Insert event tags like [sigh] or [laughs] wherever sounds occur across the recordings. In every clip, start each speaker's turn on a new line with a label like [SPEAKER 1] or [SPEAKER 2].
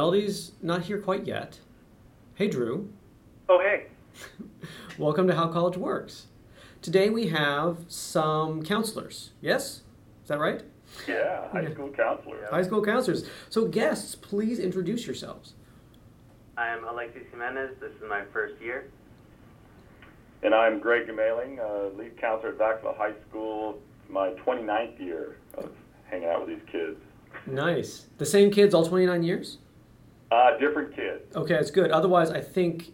[SPEAKER 1] Melody's not here quite yet. Hey, Drew.
[SPEAKER 2] Oh, hey. [laughs]
[SPEAKER 1] Welcome to How College Works. Today we have some counselors. Yes? Is that right?
[SPEAKER 2] Yeah, high
[SPEAKER 1] Yeah.
[SPEAKER 2] school counselor.
[SPEAKER 1] High school counselors. So, guests, please introduce yourselves.
[SPEAKER 3] I'm Alexis Jimenez. This is my first year.
[SPEAKER 2] And I'm Greg Gemaling, uh, lead counselor at Vacaville High School. My 29th year of hanging out with these kids.
[SPEAKER 1] Nice. The same kids all 29 years?
[SPEAKER 2] Uh, different kid.
[SPEAKER 1] Okay, that's good. Otherwise, I think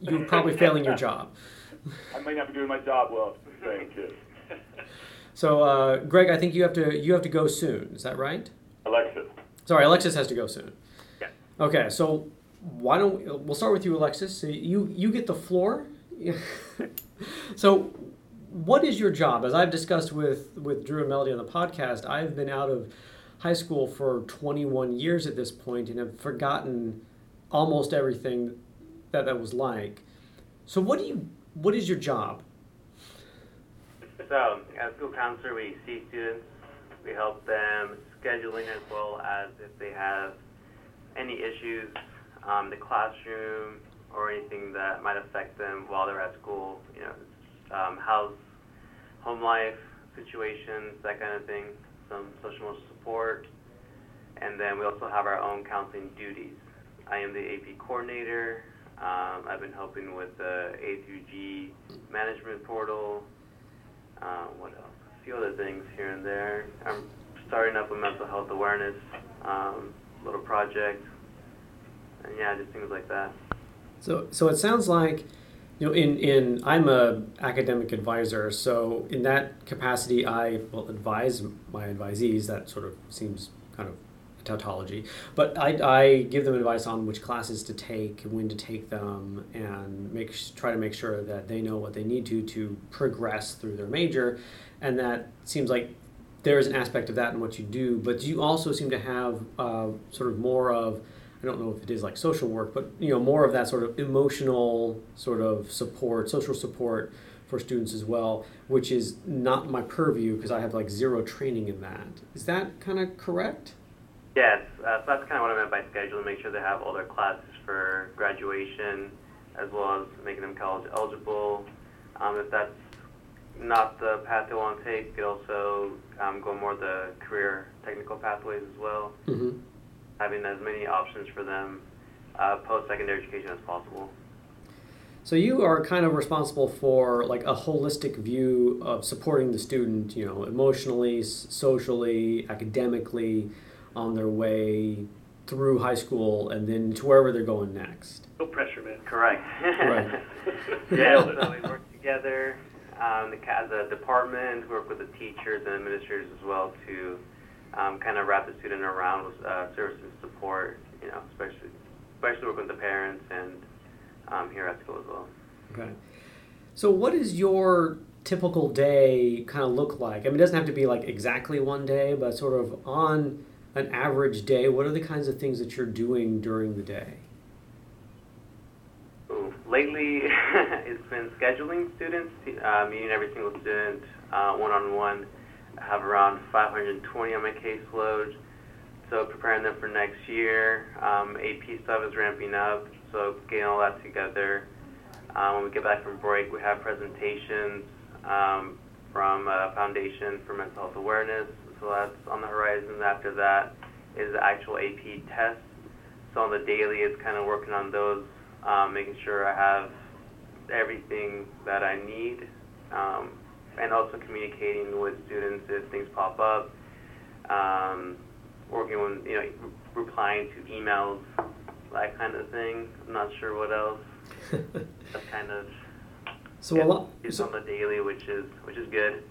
[SPEAKER 1] you're probably failing your job. [laughs]
[SPEAKER 2] I may not be doing my job well if it's the same kid. [laughs]
[SPEAKER 1] So, uh, Greg, I think you have to you have to go soon. Is that right?
[SPEAKER 2] Alexis.
[SPEAKER 1] Sorry, Alexis has to go soon.
[SPEAKER 3] Yeah.
[SPEAKER 1] Okay, so why don't we, we'll start with you, Alexis? So you you get the floor. [laughs] so, what is your job? As I've discussed with with Drew and Melody on the podcast, I've been out of high school for 21 years at this point and have forgotten almost everything that that was like. So, what do you what is your job?
[SPEAKER 3] So, as school counselor, we see students, we help them scheduling as well as if they have any issues um, the classroom or anything that might affect them while they're at school. You know, um, house, home life situations, that kind of thing. Some social support, and then we also have our own counseling duties. I am the AP coordinator. Um, I've been helping with the A through G management portal. Uh, what else? A few other things here and there. I'm starting up a mental health awareness um, little project, and yeah, just things like that.
[SPEAKER 1] So, so it sounds like, you know, in, in I'm a academic advisor, so in that capacity, I will advise my advisees. That sort of seems kind of a tautology, but I, I give them advice on which classes to take, when to take them, and make try to make sure that they know what they need to to progress through their major, and that seems like there is an aspect of that in what you do, but you also seem to have uh, sort of more of I don't know if it is like social work, but you know more of that sort of emotional sort of support, social support for students as well, which is not my purview because I have like zero training in that. Is that kind of correct?
[SPEAKER 3] Yes, uh, so that's kind of what I meant by schedule, make sure they have all their classes for graduation, as well as making them college eligible. Um, if that's not the path they want to take, you could also um, go more the career technical pathways as well,
[SPEAKER 1] Mm-hmm.
[SPEAKER 3] Having as many options for them uh, post-secondary education as possible.
[SPEAKER 1] So you are kind of responsible for like a holistic view of supporting the student, you know, emotionally, socially, academically, on their way through high school and then to wherever they're going next.
[SPEAKER 2] No pressure, man.
[SPEAKER 3] Correct.
[SPEAKER 1] Right. [laughs]
[SPEAKER 3] yeah, so we work together. Um, the, ca- the department work with the teachers and administrators as well to um, kind of wrap the student around with uh, service and support. You know, especially especially work with the parents and um, here at school as well.
[SPEAKER 1] Okay. So, what does your typical day kind of look like? I mean, it doesn't have to be like exactly one day, but sort of on an average day, what are the kinds of things that you're doing during the day?
[SPEAKER 3] Ooh, Lately, [laughs] it's been scheduling students, uh, meeting every single student uh, one-on-one. I have around 520 on my caseload, so preparing them for next year. Um, AP stuff is ramping up, so getting all that together. Um, when we get back from break, we have presentations um, from uh, Foundation for Mental Health Awareness, so that's on the horizon. After that is the actual AP test. So on the daily, it's kind of working on those um, making sure I have everything that I need, um, and also communicating with students if things pop up, um, working on, you know, re- replying to emails, that kind of thing. I'm not sure what else. [laughs] That's kind of
[SPEAKER 1] so a lot.
[SPEAKER 3] is
[SPEAKER 1] So,
[SPEAKER 3] on the daily, which is which is good.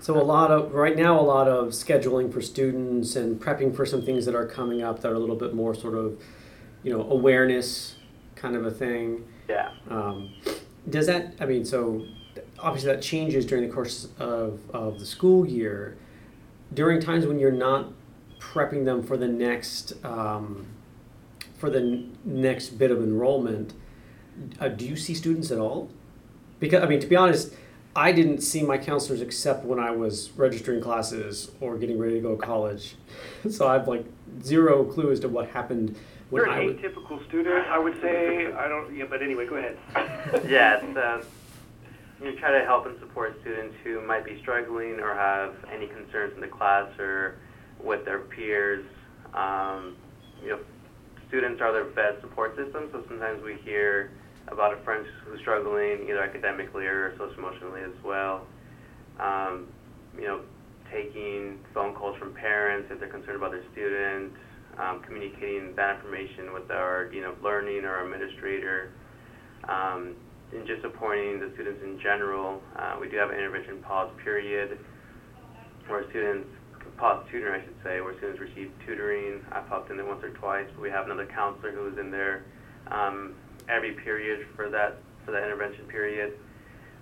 [SPEAKER 1] so a lot of right now, a lot of scheduling for students and prepping for some things that are coming up that are a little bit more sort of, you know, awareness kind of a thing.
[SPEAKER 3] Yeah.
[SPEAKER 1] Um, does that, I mean, so obviously that changes during the course of, of the school year. During times when you're not prepping them for the next, um, for the n- next bit of enrollment, uh, do you see students at all? Because, I mean, to be honest, I didn't see my counselors except when I was registering classes or getting ready to go to college. [laughs] So I have like zero clue as to what happened when
[SPEAKER 4] You're
[SPEAKER 1] I
[SPEAKER 4] an
[SPEAKER 1] was.
[SPEAKER 4] atypical student, I would say. I don't. Yeah, but anyway, go ahead. [laughs]
[SPEAKER 3] yeah, it's, uh, you try to help and support students who might be struggling or have any concerns in the class or with their peers. Um, you know, students are their best support system, so sometimes we hear about a friend who's struggling either academically or social emotionally as well. Um, you know, taking phone calls from parents if they're concerned about their student, um, communicating that information with our dean of learning or administrator, um, and just the students in general. Uh, we do have an intervention pause period where students pause tutoring, I should say, where students receive tutoring. I popped in there once or twice, but we have another counselor who is in there um, every period for that for that intervention period,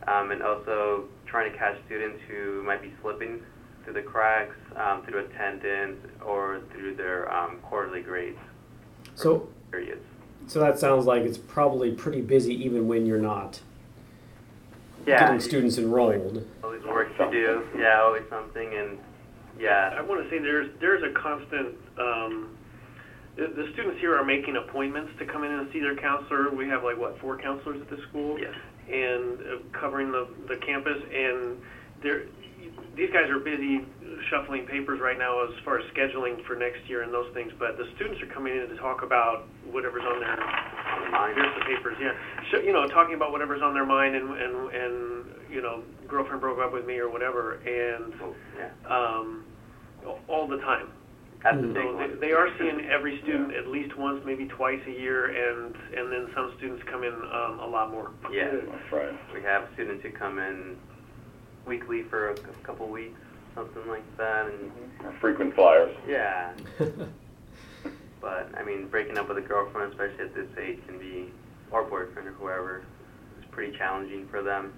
[SPEAKER 3] um, and also trying to catch students who might be slipping through the cracks um, through attendance or through their um, quarterly grades.
[SPEAKER 1] So
[SPEAKER 3] periods.
[SPEAKER 1] So that sounds like it's probably pretty busy even when you're not
[SPEAKER 3] Yeah,
[SPEAKER 1] getting students enrolled.
[SPEAKER 3] always work to do. Yeah, always something, and yeah, I
[SPEAKER 4] want to say there's there's a constant. Um, the, the students here are making appointments to come in and see their counselor. We have like what four counselors at the school,
[SPEAKER 3] yes,
[SPEAKER 4] and uh, covering the the campus. And they're these guys are busy shuffling papers right now as far as scheduling for next year and those things. But the students are coming in to talk about whatever's on their
[SPEAKER 3] mind.
[SPEAKER 4] Here's the papers, yeah. So, you know, talking about whatever's on their mind and, and, and, you know, girlfriend broke up with me or whatever, and,
[SPEAKER 3] Oh, yeah,
[SPEAKER 4] um, all the time.
[SPEAKER 3] that's big
[SPEAKER 4] So they, they are seeing every student at least once, maybe twice a year, and, and then some students come in, um, a lot more.
[SPEAKER 3] Yeah,
[SPEAKER 2] right.
[SPEAKER 3] we have students who come in weekly for a cou- couple weeks, something like that, and
[SPEAKER 2] frequent flyers.
[SPEAKER 3] yeah. [laughs] But I mean, breaking up with a girlfriend, especially at this age, can be or boyfriend or whoever, is pretty challenging for them.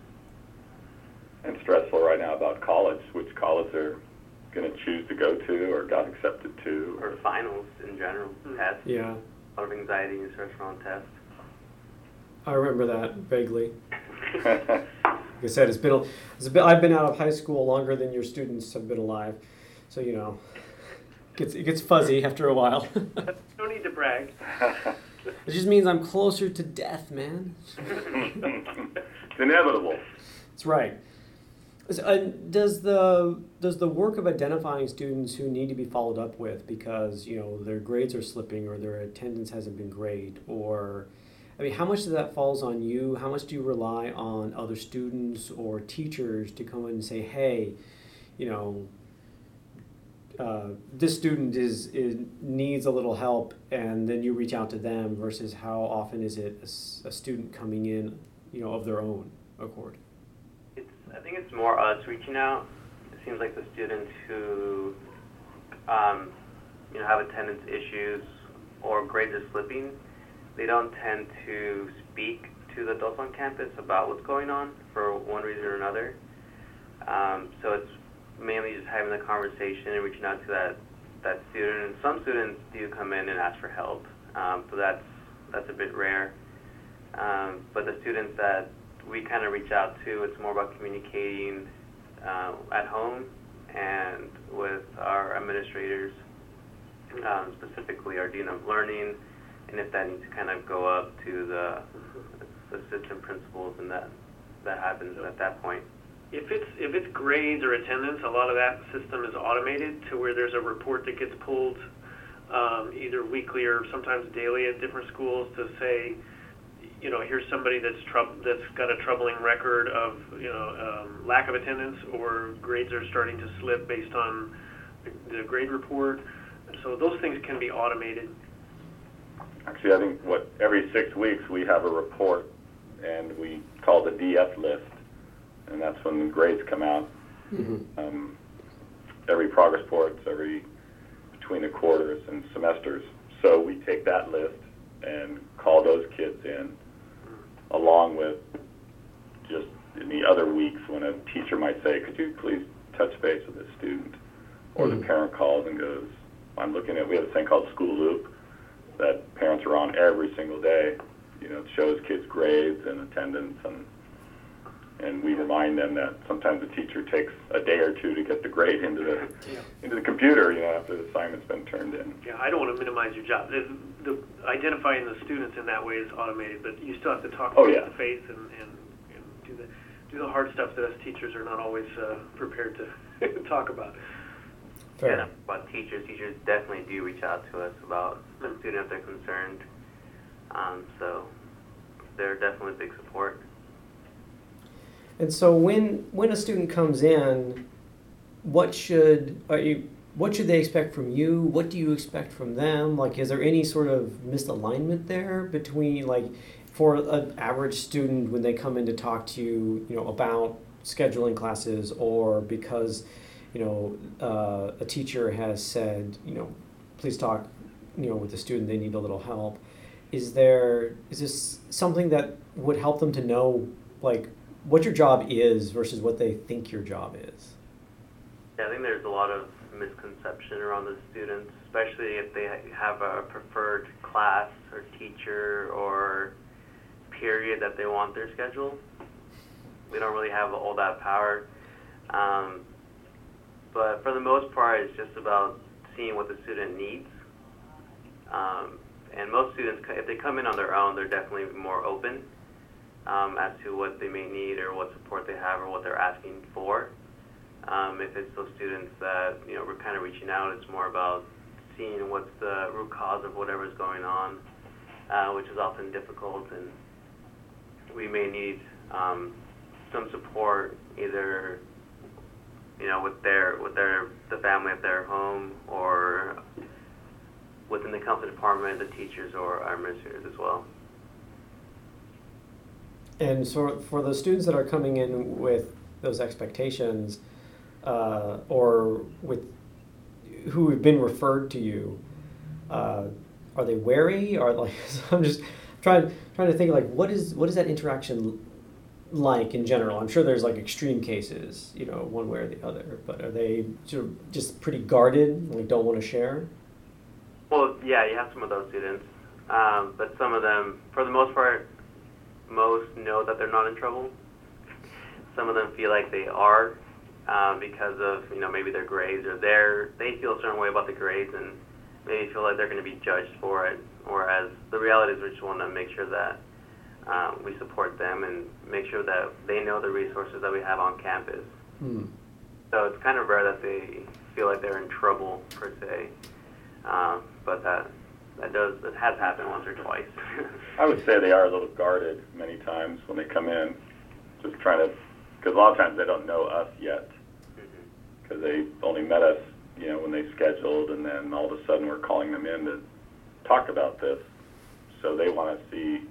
[SPEAKER 2] And stressful right now about college, which college they're going to choose to go to or got accepted to.
[SPEAKER 3] Or finals in general,
[SPEAKER 4] Mm.
[SPEAKER 3] tests,
[SPEAKER 1] yeah,
[SPEAKER 3] a lot of anxiety and stress around tests.
[SPEAKER 1] I remember that vaguely. [laughs] Like I said, it's been, it's been I've been out of high school longer than your students have been alive, so you know, it gets it gets fuzzy after a while. [laughs]
[SPEAKER 4] No need to brag. [laughs]
[SPEAKER 1] it just means I'm closer to death, man.
[SPEAKER 2] it's [laughs] inevitable.
[SPEAKER 1] That's right. So, uh, does the does the work of identifying students who need to be followed up with because you know their grades are slipping or their attendance hasn't been great or I mean how much of that falls on you? How much do you rely on other students or teachers to come in and say, hey, you know, uh, this student is, is needs a little help, and then you reach out to them versus how often is it a student coming in, you know, of their own accord?
[SPEAKER 3] It's, I think it's more us reaching out. It seems like the students who, um, you know, have attendance issues or grades are slipping, they don't tend to speak to the adults on campus about what's going on for one reason or another. Um, so it's mainly just having the conversation and reaching out to that that student. And some students do come in and ask for help, um, so that's that's a bit rare. Um, but the students that we kind of reach out to, it's more about communicating uh, at home and with our administrators, um, specifically our dean of learning, and if that needs to kind of go up to the assistant principals, and that that happens at that point.
[SPEAKER 4] If it's if it's grades or attendance, a lot of that system is automated to where there's a report that gets pulled um, either weekly or sometimes daily at different schools to say, you know, here's somebody that's troub- that's got a troubling record of you know um, lack of attendance or grades are starting to slip based on the, the grade report. So those things can be automated.
[SPEAKER 2] Actually, I think what every six weeks we have a report, and we call the DF list, and that's when the grades come out. Um, every progress reports, every between the quarters and semesters. So we take that list and call those kids in, along with just in the other weeks when a teacher might say, "Could you please touch base with this student?" Or the
[SPEAKER 1] Mhm.
[SPEAKER 2] parent calls and goes, "I'm looking at." We have a thing called School Loop that parents are on every single day. You know, it shows kids' grades and attendance and and we remind them that sometimes the teacher takes a day or two to get the grade into the into the computer, you know, after the assignment's been turned in.
[SPEAKER 4] Yeah, I don't want to minimize your job. The, the identifying the students in that way is automated, but you still have to talk
[SPEAKER 2] Oh,
[SPEAKER 4] face
[SPEAKER 2] yeah.
[SPEAKER 4] to face and, and, and do the do the hard stuff that us teachers are not always uh, prepared to [laughs] talk about.
[SPEAKER 1] Fair.
[SPEAKER 3] Yeah, about teachers, teachers definitely do reach out to us about the student if they're concerned. Um, so they're definitely big support.
[SPEAKER 1] And so when when a student comes in, what should are you what should they expect from you? What do you expect from them? Like is there any sort of misalignment there between like for an average student when they come in to talk to you, you know, about scheduling classes or because, you know, uh, a teacher has said, you know, please talk, you know, with the student, they need a little help. Is there is this something that would help them to know like what your job is versus what they think your job is?
[SPEAKER 3] Yeah, I think there's a lot of misconception around the students, especially if they have a preferred class or teacher or period that they want their schedule. We don't really have all that power. Um, but for the most part, it's just about seeing what the student needs. Um, and most students, if they come in on their own, they're definitely more open um, as to what they may need or what support they have or what they're asking for. Um, if it's those students that you know we're kind of reaching out, it's more about seeing what's the root cause of whatever's going on, uh, which is often difficult, and we may need um, some support either with their with their the family at their home or within the counseling department, the teachers or our administrators as well.
[SPEAKER 1] And so for the students that are coming in with those expectations, uh, or with who have been referred to you, uh, are they wary? Or like [laughs] I'm just trying trying to think like what is what is that interaction like in general? I'm sure there's like extreme cases, you know, one way or the other. But are they sort of just pretty guarded, like don't want to share?
[SPEAKER 3] Well, yeah, you have some of those students, um, but some of them, for the most part, most know that they're not in trouble. Some of them feel like they are um, because of you know maybe their grades or their they feel a certain way about the grades and maybe feel like they're going to be judged for it. Whereas the reality is we just want to make sure that um, we support them and make sure that they know the resources that we have on campus.
[SPEAKER 1] Hmm.
[SPEAKER 3] So it's kind of rare that they feel like they're in trouble per se, um, but that that does that has happened once or twice. [laughs]
[SPEAKER 2] I would say they are a little guarded many times when they come in, just trying to, because a lot of times they don't know us yet, because they only met us, you know, when they scheduled, and then all of a sudden we're calling them in to talk about this. So they want to see,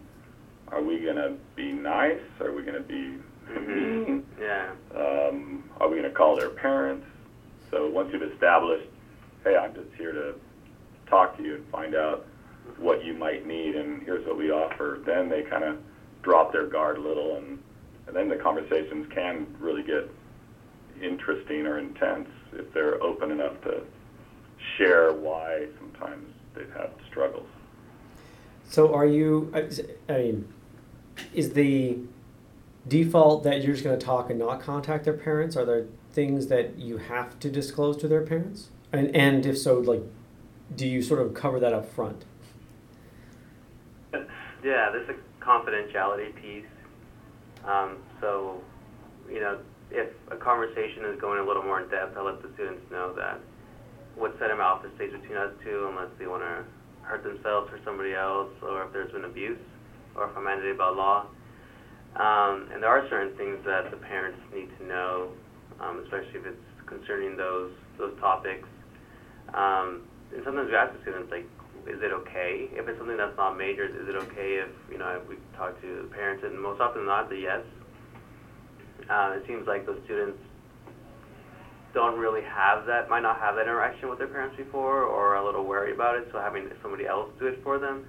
[SPEAKER 2] are we going to be nice? Are we going to be mean? [laughs]
[SPEAKER 3] yeah.
[SPEAKER 2] Um, are we going to call their parents? So once you've established, hey, I'm just here to talk to you and find out what you might need, and here's what we offer, then they kind of drop their guard a little, and, and then the conversations can really get interesting or intense if they're open enough to share why sometimes they've had struggles.
[SPEAKER 1] So are you? I mean, is the default that you're just going to talk and not contact their parents? Are there things that you have to disclose to their parents? And and if so, like, do you sort of cover that up front?
[SPEAKER 3] Yeah, there's a confidentiality piece. Um, so, you know, if a conversation is going a little more in depth, I let the students know that what's said in my office stays between us two unless they want to hurt themselves or somebody else, or if there's been abuse, or if I'm mandated by law. Um, and there are certain things that the parents need to know, um, especially if it's concerning those those topics. Um, and sometimes we ask the students like, is it okay if it's something that's not major? Is it okay if you know if we talk to the parents? And most often than not, the yes. Uh, it seems like those students don't really have that, might not have that interaction with their parents before, or are a little wary about it. So having somebody else do it for them,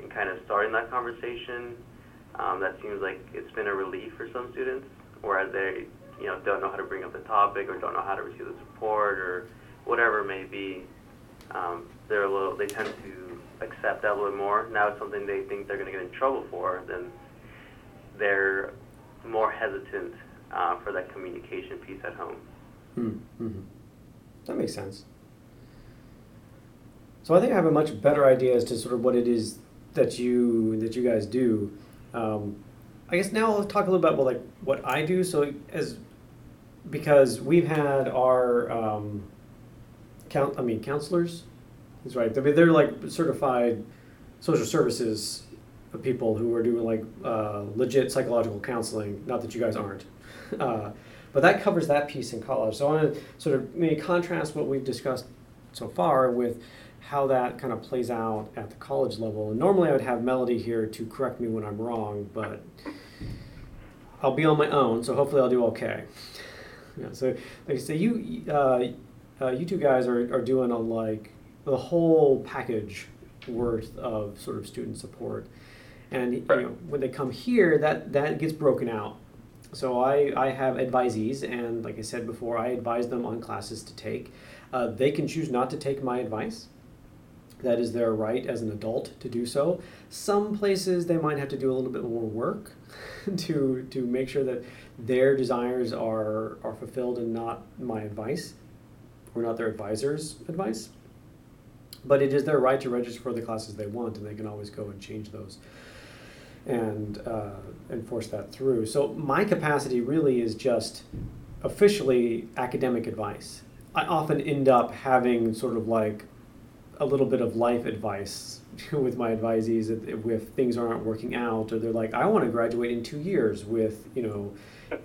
[SPEAKER 3] and kind of starting that conversation, um, that seems like it's been a relief for some students, whereas they, you know, don't know how to bring up the topic or don't know how to receive the support or whatever it may be. Um, they're a little, they tend to accept that a little more. Now it's something they think they're going to get in trouble for, then they're more hesitant uh, for that communication piece at home.
[SPEAKER 1] Mm-hmm. That makes sense. So I think I have a much better idea as to sort of what it is that you that you guys do. Um, I guess now I'll talk a little bit about like what I do. So as because we've had our um, count, I mean counselors, is right. I mean they're like certified social services people who are doing like uh, legit psychological counseling. Not that you guys aren't, [laughs] uh, but that covers that piece in college. So I want to sort of maybe contrast what we've discussed so far with how that kind of plays out at the college level. And normally I would have Melody here to correct me when I'm wrong, but I'll be on my own, so hopefully I'll do okay. Yeah, so like I say, you uh, uh, you two guys are, are doing a like the whole package worth of sort of student support, and you know when they come here, that that gets broken out. So I I have advisees, and like I said before, I advise them on classes to take. Uh, they can choose not to take my advice. That is their right as an adult to do so. Some places they might have to do a little bit more work [laughs] to to make sure that their desires are are fulfilled and not my advice or not their advisor's advice. But it is their right to register for the classes they want, and they can always go and change those and uh, enforce that through. So my capacity really is just officially academic advice. I often end up having sort of like a little bit of life advice [laughs] with my advisees if things aren't working out or they're like i want to graduate in two years with you know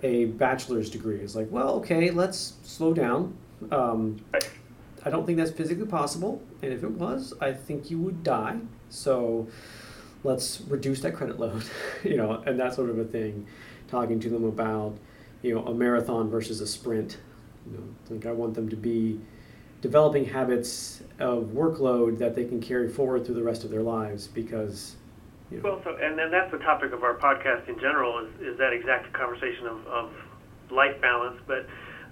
[SPEAKER 1] a bachelor's degree. It's like well okay let's slow down. Um, i don't think that's physically possible and if it was i think you would die. So let's reduce that credit load [laughs] you know and that sort of a thing. Talking to them about you know a marathon versus a sprint you know think i want them to be developing habits of workload that they can carry forward through the rest of their lives because
[SPEAKER 4] you know. well so and then that's the topic of our podcast in general is, is that exact conversation of, of life balance but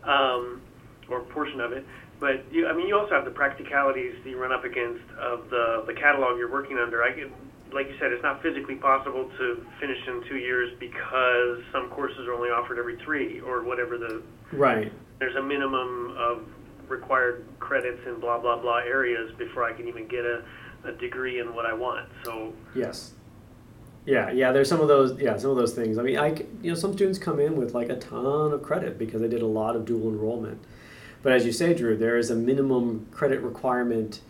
[SPEAKER 4] um, or portion of it but you, I mean you also have the practicalities that you run up against of the the catalog you're working under I like you said, it's not physically possible to finish in two years because some courses are only offered every three or whatever the
[SPEAKER 1] right.
[SPEAKER 4] There's a minimum of required credits in blah blah blah areas before I can even get a, a degree in what I want. So
[SPEAKER 1] yes, yeah, yeah. There's some of those, yeah, some of those things. I mean, I you know some students come in with like a ton of credit because they did a lot of dual enrollment. But as you say, Drew, there is a minimum credit requirement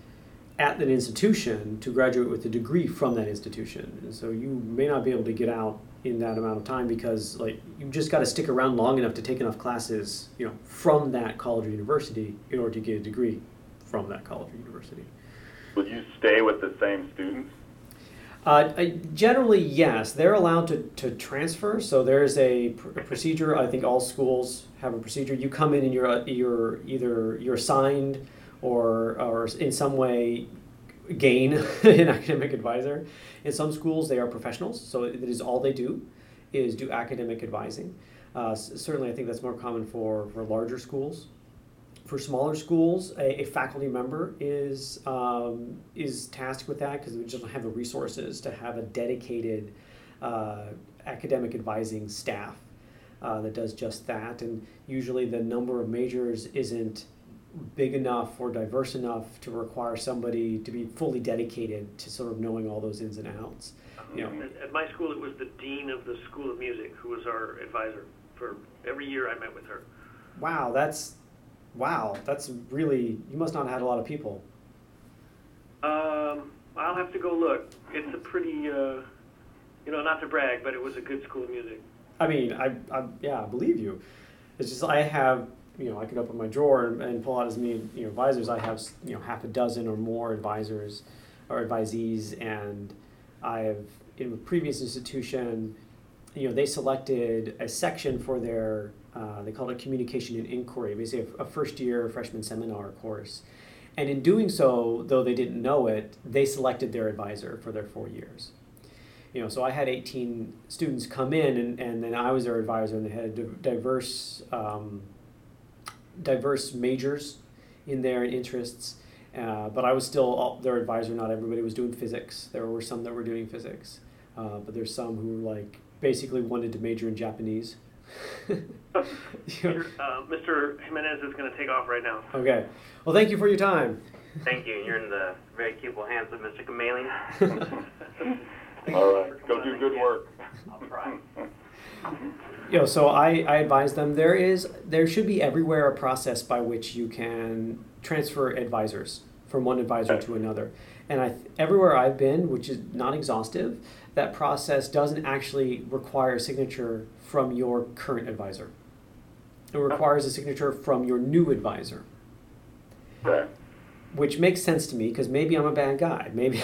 [SPEAKER 1] at an institution to graduate with a degree from that institution. And so you may not be able to get out in that amount of time because like you just got to stick around long enough to take enough classes you know from that college or university in order to get a degree from that college or university.
[SPEAKER 2] Will you stay with the same students?
[SPEAKER 1] Uh, generally yes. They're allowed to, to transfer so there's a, pr- a, procedure. I think all schools have a procedure. You come in and you're, uh, you're either you're assigned or, or in some way gain [laughs] an academic advisor. In some schools, they are professionals, so it is all they do is do academic advising. Uh, certainly, I think that's more common for, for larger schools. For smaller schools, a, a faculty member is um, is tasked with that because we just don't have the resources to have a dedicated uh, academic advising staff uh, that does just that. And usually, the number of majors isn't big enough or diverse enough to require somebody to be fully dedicated to sort of knowing all those ins and outs. You know,
[SPEAKER 4] at, my school, it was the dean of the School of Music who was our advisor for every year I met with her.
[SPEAKER 1] Wow, that's wow, that's really you must not have had a lot of people.
[SPEAKER 4] Um, I'll have to go look. It's a pretty, uh, you know, not to brag, but it was a good school of music.
[SPEAKER 1] I mean, I, I yeah, I believe you. It's just I have you know, I could open my drawer and, and pull out as many you know advisors. I have you know half a dozen or more advisors or advisees, and I have in a previous institution, you know, they selected a section for their uh, they called it communication and inquiry, basically a, a first year freshman seminar course. And in doing so, though they didn't know it, they selected their advisor for their four years. You know, so I had 18 students come in, and, and then I was their advisor, and they had a diverse um, diverse majors in their interests. Uh, but I was still their advisor. Not everybody was doing physics. There were some that were doing physics, uh, but there's some who were like basically wanted to major in Japanese. [laughs]
[SPEAKER 4] Mr. Uh, Mr. Jimenez is going to take off right now.
[SPEAKER 1] Okay. Well, thank you for your time.
[SPEAKER 3] Thank you. You're in the very capable hands of Mr. Kamali. [laughs] [laughs]
[SPEAKER 2] All right, go do good work.
[SPEAKER 3] I'll try.
[SPEAKER 1] You know, so I, I advise them there is there should be everywhere a process by which you can transfer advisors from one advisor to another. And I everywhere I've been, which is not exhaustive, that process doesn't actually require a signature from your current advisor. It requires a signature from your new advisor. Which makes sense to me because maybe I'm a bad guy. Maybe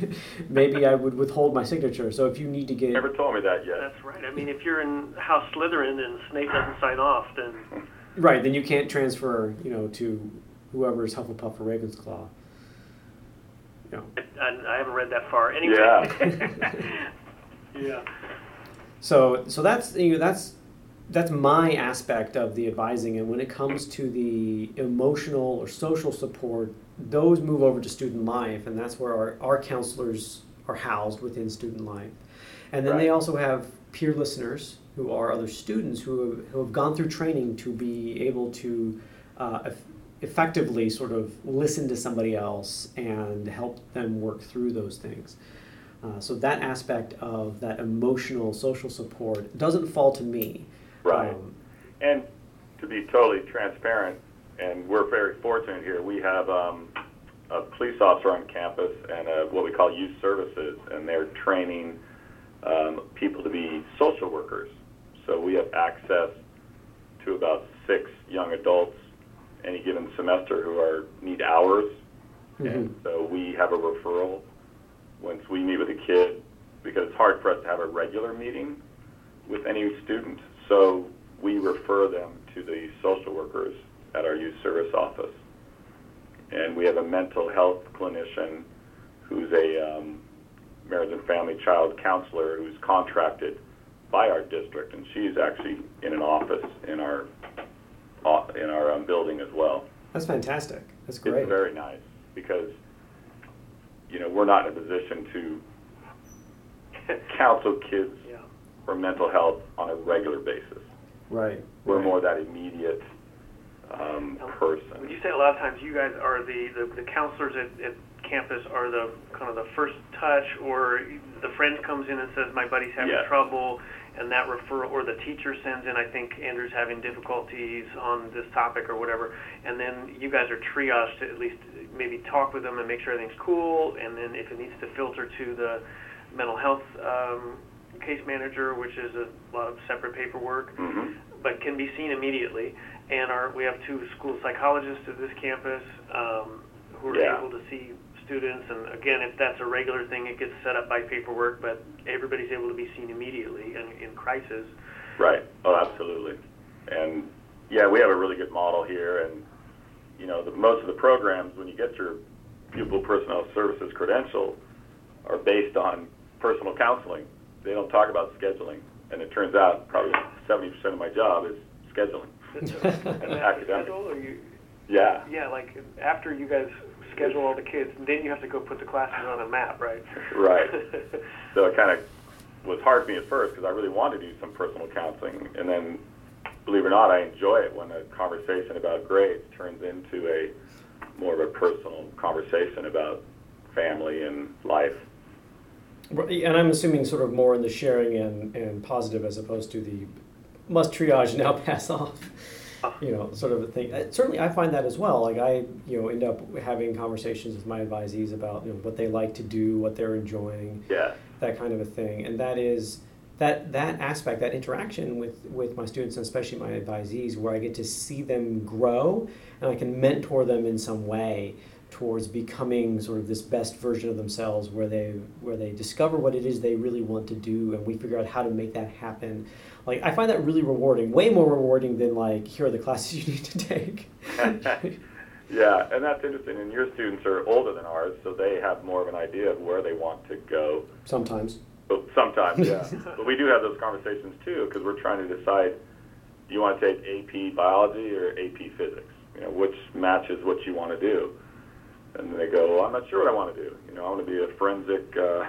[SPEAKER 1] [laughs] maybe I would withhold my signature. So if you need to get
[SPEAKER 2] Never told me that yet.
[SPEAKER 4] That's right. I mean, if you're in House Slytherin and Snape doesn't sign off, then [laughs]
[SPEAKER 1] Right, then you can't transfer, you know, to whoever's Hufflepuff or Ravensclaw. You know.
[SPEAKER 4] I, I haven't read that far. Anyway.
[SPEAKER 2] Yeah. [laughs]
[SPEAKER 4] yeah.
[SPEAKER 1] So, so that's you know that's that's my aspect of the advising, and when it comes to the emotional or social support, those move over to student life, and that's where our, our counselors are housed within student life, and then they also have peer listeners who are other students who have, who have gone through training to be able to uh, eff- effectively sort of listen to somebody else and help them work through those things. Uh, so that aspect of that emotional social support doesn't fall to me.
[SPEAKER 2] Right.
[SPEAKER 1] Um,
[SPEAKER 2] And to be totally transparent, and we're very fortunate here, we have um, a police officer on campus and a, what we call youth services, and they're training um, people to be social workers. So we have access to about six young adults any given semester who are need hours, and so we have a referral once we meet with a kid because it's hard for us to have a regular meeting with any student. So we refer them to the social workers at our youth service office. And we have a mental health clinician who's a um, marriage and family child counselor who's contracted by our district, and she's actually in an office in our in our um, building as well.
[SPEAKER 1] That's fantastic. That's great.
[SPEAKER 2] It's very nice because you know we're not in a position to counsel kids
[SPEAKER 4] Yeah.
[SPEAKER 2] for mental health on a regular basis.
[SPEAKER 1] right.
[SPEAKER 2] We're
[SPEAKER 1] right.
[SPEAKER 2] more that immediate um,
[SPEAKER 4] Would
[SPEAKER 2] person.
[SPEAKER 4] you say a lot of times you guys are the, the, the counselors at, at campus are the kind of the first touch, or the friend comes in and says my buddy's having
[SPEAKER 2] Yes.
[SPEAKER 4] trouble, and that referral, or the teacher sends in I think Andrew's having difficulties on this topic or whatever, and then you guys are triaged to at least maybe talk with them and make sure everything's cool, and then if it needs to filter to the mental health um, case manager, which is a lot of separate paperwork
[SPEAKER 2] hmm
[SPEAKER 4] but can be seen immediately. And our, we have two school psychologists at this campus um, who are
[SPEAKER 2] Yeah.
[SPEAKER 4] able to see students. And again, if that's a regular thing, it gets set up by paperwork, but everybody's able to be seen immediately in, in crisis.
[SPEAKER 2] Right. Oh, absolutely. And yeah, we have a really good model here, and you know, the, most of the programs when you get your pupil personnel services credential are based on personal counseling. They don't talk about scheduling, and it turns out probably 70% of my job is scheduling. [laughs]
[SPEAKER 4] And
[SPEAKER 2] And
[SPEAKER 4] that's
[SPEAKER 2] academic.
[SPEAKER 4] schedule, or you,
[SPEAKER 2] Yeah.
[SPEAKER 4] yeah, like after you guys schedule all the kids, then you have to go put the classes on a map, right?
[SPEAKER 2] Right. [laughs] So it kind of was hard for me at first because I really wanted to do some personal counseling, and then, believe it or not, I enjoy it when a conversation about grades turns into a more of a personal conversation about family and life.
[SPEAKER 1] And I'm assuming sort of more in the sharing and, and positive as opposed to the must triage now [laughs] pass off. You know, sort of a thing. Uh, Certainly, I find that as well. Like I, you know, end up having conversations with my advisees about you know what they like to do, what they're enjoying,
[SPEAKER 2] Yeah.
[SPEAKER 1] that kind of a thing and that is that that aspect that interaction with with my students and especially my advisees where i get to see them grow and i can mentor them in some way towards becoming sort of this best version of themselves where they where they discover what it is they really want to do and we figure out how to make that happen like i find that really rewarding way more rewarding than like here are the classes [laughs] you need to take [laughs]
[SPEAKER 2] yeah, and that's interesting. And your students are older than ours, so they have more of an idea of where they want to go.
[SPEAKER 1] sometimes
[SPEAKER 2] But sometimes, yeah. [laughs] but we do have those conversations too because we're trying to decide: do you want to take AP biology or AP physics? You know, which matches what you want to do. And they go, well, I'm not sure what I want to do. You know, I want to be a forensic uh,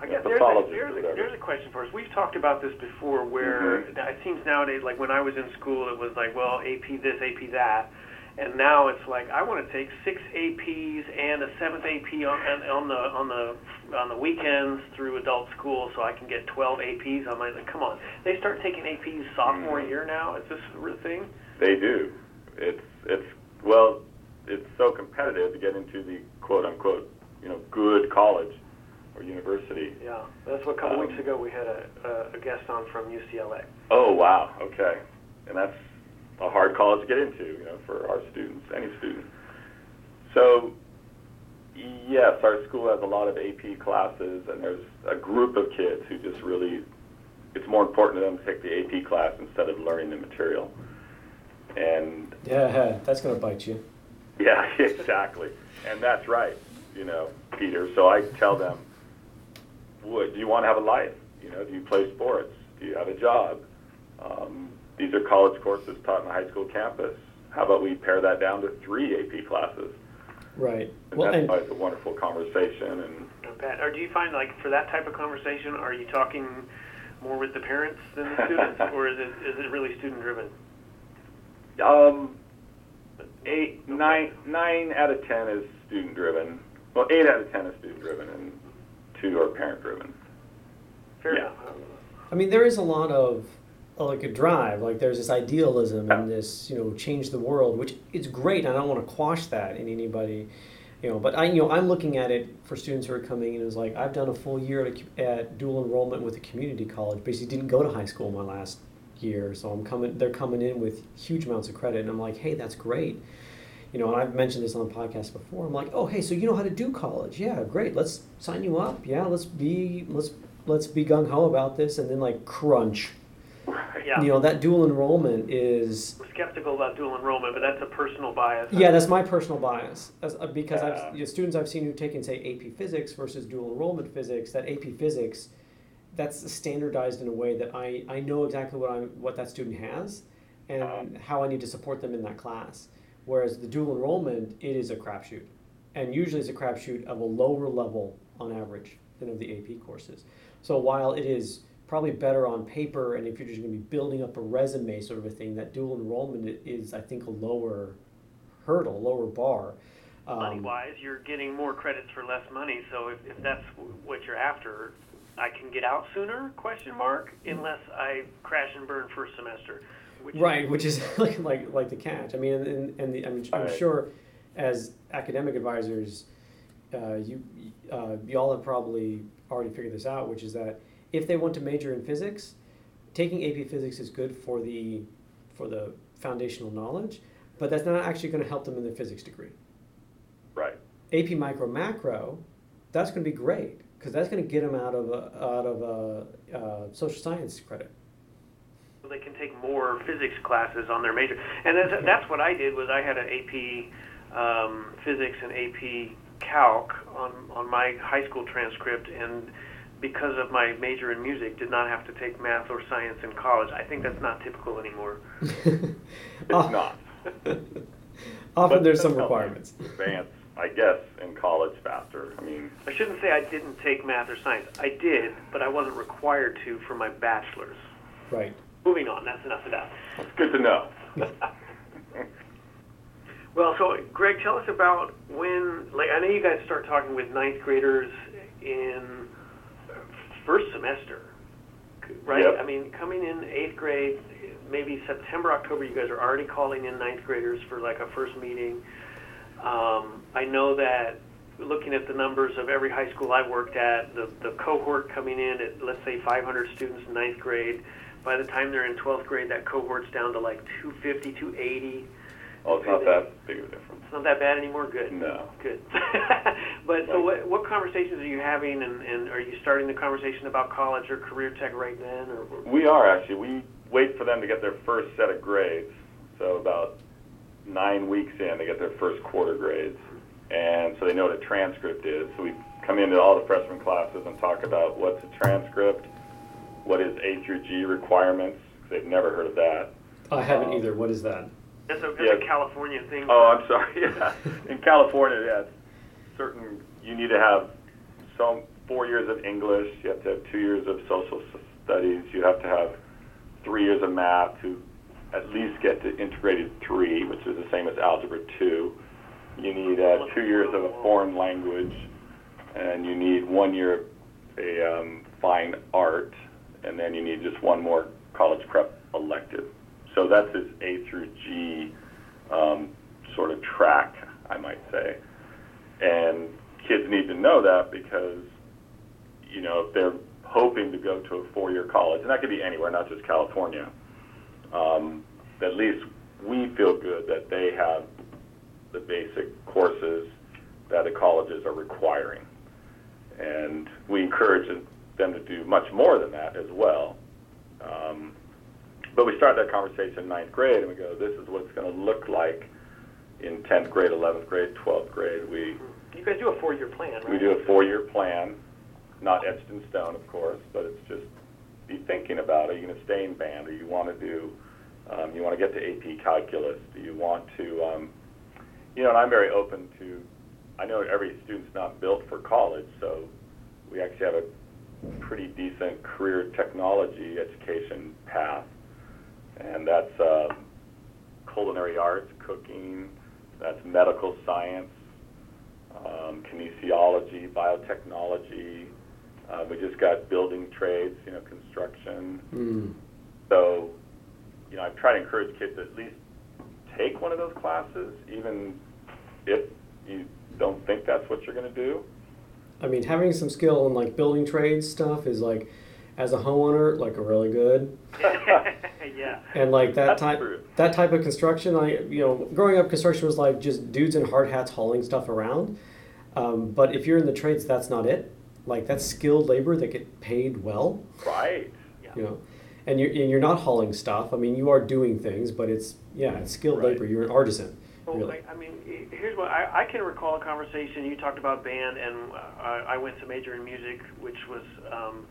[SPEAKER 4] I guess there's a, there's, a, there's a question for us. We've talked about this before where
[SPEAKER 2] Mhm.
[SPEAKER 4] it seems nowadays, like when I was in school, it was like, well, AP this, AP that. And now it's like I want to take six APs and a seventh AP on, on the on the on the weekends through adult school, so I can get 12 APs. I'm like, come on! They start taking APs sophomore
[SPEAKER 2] Mhm.
[SPEAKER 4] year now. Is this a real thing?
[SPEAKER 2] They do. It's it's well, it's so competitive to get into the quote unquote you know good college or university.
[SPEAKER 4] Yeah, that's what a couple
[SPEAKER 2] Um,
[SPEAKER 4] weeks ago we had a, a, a guest on from UCLA.
[SPEAKER 2] Oh wow, okay, and that's a hard college to get into, you know, for our students, any student. So yes, our school has a lot of AP classes, and there's a group of kids who just really, it's more important to them to take the AP class instead of learning the material. And
[SPEAKER 1] Yeah, [laughs] that's gonna bite you.
[SPEAKER 2] yeah, [laughs] exactly. And that's right, you know, Peter. So I tell them, what, do you want to have a life? You know, do you play sports? Do you have a job? Um, these are college courses taught in a high school campus. How about we pare that down to three AP classes?
[SPEAKER 1] Right.
[SPEAKER 2] And
[SPEAKER 1] Well,
[SPEAKER 2] that's
[SPEAKER 1] and
[SPEAKER 2] why it's a wonderful conversation. And
[SPEAKER 4] Not bad. Or do you find like for that type of conversation, are you talking more with the parents than the students, [laughs] or is it is it really student driven?
[SPEAKER 2] um, eight, nine, nine out of ten is student driven. Well, eight out of ten is student driven, and two are parent driven.
[SPEAKER 4] Fair
[SPEAKER 2] Yeah.
[SPEAKER 4] enough.
[SPEAKER 1] I mean, there is a lot of like a drive. Like there's this idealism
[SPEAKER 2] Yeah.
[SPEAKER 1] and this, you know, change the world, which is great. I don't want to quash that in anybody, you know. But I, you know, I'm looking at it for students who are coming and it's like I've done a full year at, a, at dual enrollment with a community college. Basically, didn't go to high school my last year, so I'm coming. They're coming in with huge amounts of credit, and I'm like, hey, that's great. You know, and I've mentioned this on the podcast before. I'm like, oh, hey, so you know how to do college? Yeah, great. Let's sign you up. Yeah, let's be let's let's be gung ho about this, and then like crunch. [laughs]
[SPEAKER 4] Yeah.
[SPEAKER 1] You know, that dual enrollment is
[SPEAKER 4] I'm skeptical about dual enrollment, but that's a personal bias.
[SPEAKER 1] yeah, that's my personal bias As, uh, because
[SPEAKER 2] Yeah.
[SPEAKER 1] I've you know, students I've seen who've taken say AP Physics versus dual enrollment Physics. That AP Physics, that's standardized in a way that I, I know exactly what I what that student has, and
[SPEAKER 2] Uh-huh.
[SPEAKER 1] how I need to support them in that class. Whereas the dual enrollment, it is a crapshoot, and usually it's a crapshoot of a lower level on average than of the AP courses. So while it is probably better on paper, and if you're just going to be building up a resume sort of a thing, that dual enrollment is, I think, a lower hurdle, lower bar. Um,
[SPEAKER 4] money wise, you're getting more credits for less money. So if, if that's what you're after, I can get out sooner? Question mark. Unless I crash and burn first semester. Which
[SPEAKER 1] Right, which is [laughs] like like like the catch. I mean, and, and the, I mean, I'm
[SPEAKER 2] Right.
[SPEAKER 1] sure as academic advisors, uh, you uh, y'all have probably already figured this out, which is that if they want to major in physics, taking AP Physics is good for the for the foundational knowledge, but that's not actually going to help them in their physics degree.
[SPEAKER 2] Right.
[SPEAKER 1] AP Micro Macro, that's going to be great because that's going to get them out of a, out of a, uh, social science credit.
[SPEAKER 4] So they can take more physics classes on their major. And that's, that's what I did. Was I had an AP um, physics and AP calc on on my high school transcript, and because of my major in music, did not have to take math or science in college. I think that's not typical anymore. [laughs]
[SPEAKER 2] It's not. [laughs]
[SPEAKER 1] Often
[SPEAKER 2] But
[SPEAKER 1] there's some requirements.
[SPEAKER 2] they Advance, I guess, in college faster. I mean,
[SPEAKER 4] I shouldn't say I didn't take math or science. I did, but I wasn't required to for my bachelor's.
[SPEAKER 1] Right.
[SPEAKER 4] Moving on. That's enough of that.
[SPEAKER 2] it's good to know. [laughs]
[SPEAKER 4] Well, so Greg, tell us about when. Like, I know you guys start talking with ninth graders in first semester, right?
[SPEAKER 2] Yep.
[SPEAKER 4] I mean, coming in eighth grade, maybe September, October, you guys are already calling in ninth graders for like a first meeting. Um, I know that looking at the numbers of every high school I worked at, the, the cohort coming in at let's say 500 students in ninth grade, by the time they're in 12th grade, that cohort's down to like 250, 280.
[SPEAKER 2] oh, it's not that big of a difference.
[SPEAKER 4] It's not that bad anymore. Good.
[SPEAKER 2] No.
[SPEAKER 4] Good. [laughs] but so, what, what conversations are you having, and, and are you starting the conversation about college or career tech right then? Or, or
[SPEAKER 2] We are actually. We wait for them to get their first set of grades. So about nine weeks in, they get their first quarter grades, and so they know what a transcript is. So we come into all the freshman classes and talk about what's a transcript, what is A through G requirements. they've never heard of that.
[SPEAKER 1] I haven't either. What is that?
[SPEAKER 4] It's a, that's
[SPEAKER 2] Yeah.
[SPEAKER 4] a California thing.
[SPEAKER 2] Oh, I'm sorry. [laughs] Yeah. [laughs] In California, yeah, certain you need to have some four years of English. You have to have two years of social studies. You have to have three years of math to at least get to integrated three, which is the same as algebra two. You need uh, two years of a foreign language, and you need one year of a um, fine art, and then you need just one more college prep elective. So that's his A through G um, sort of track, I might say. And kids need to know that because, you know, if they're hoping to go to a four-year college, and that could be anywhere, not just California, um, at least we feel good that they have the basic courses that the colleges are requiring. And we encourage them to do much more than that as well. Um, but we start that conversation in ninth grade and we go, this is what it's going to look like in 10th grade, 11th grade, 12th grade. We,
[SPEAKER 4] You guys do a four-year plan, right?
[SPEAKER 2] we do a four-year plan, not etched in stone, of course, but it's just be thinking about, are you going to stay in band? Or you want to do, um, you want to get to AP calculus? Do you want to, um, you know, and I'm very open to, I know every student's not built for college, so we actually have a pretty decent career technology education path. And that's uh, culinary arts, cooking, that's medical science, um, kinesiology, biotechnology. Uh, we just got building trades, you know, construction.
[SPEAKER 1] Mm.
[SPEAKER 2] So, you know, I try to encourage kids to at least take one of those classes, even if you don't think that's what you're going to do.
[SPEAKER 1] I mean, having some skill in like building trades stuff is like, as a homeowner, like a really good. [laughs]
[SPEAKER 4] yeah.
[SPEAKER 1] And like that
[SPEAKER 2] That's
[SPEAKER 1] type,
[SPEAKER 2] true.
[SPEAKER 1] that type of construction, I you know, growing up, construction was like just dudes in hard hats hauling stuff around. Um, but if you're in the trades, that's not it. Like that's skilled labor that get paid well.
[SPEAKER 2] Right.
[SPEAKER 1] You know, and you're and you're not hauling stuff. I mean, you are doing things, but it's yeah, it's skilled
[SPEAKER 2] Right.
[SPEAKER 1] labor. You're an artisan.
[SPEAKER 4] Well,
[SPEAKER 1] really.
[SPEAKER 4] I, I mean, here's what I, I can recall a conversation. You talked about band, and uh, I, I went to major in music, which was um,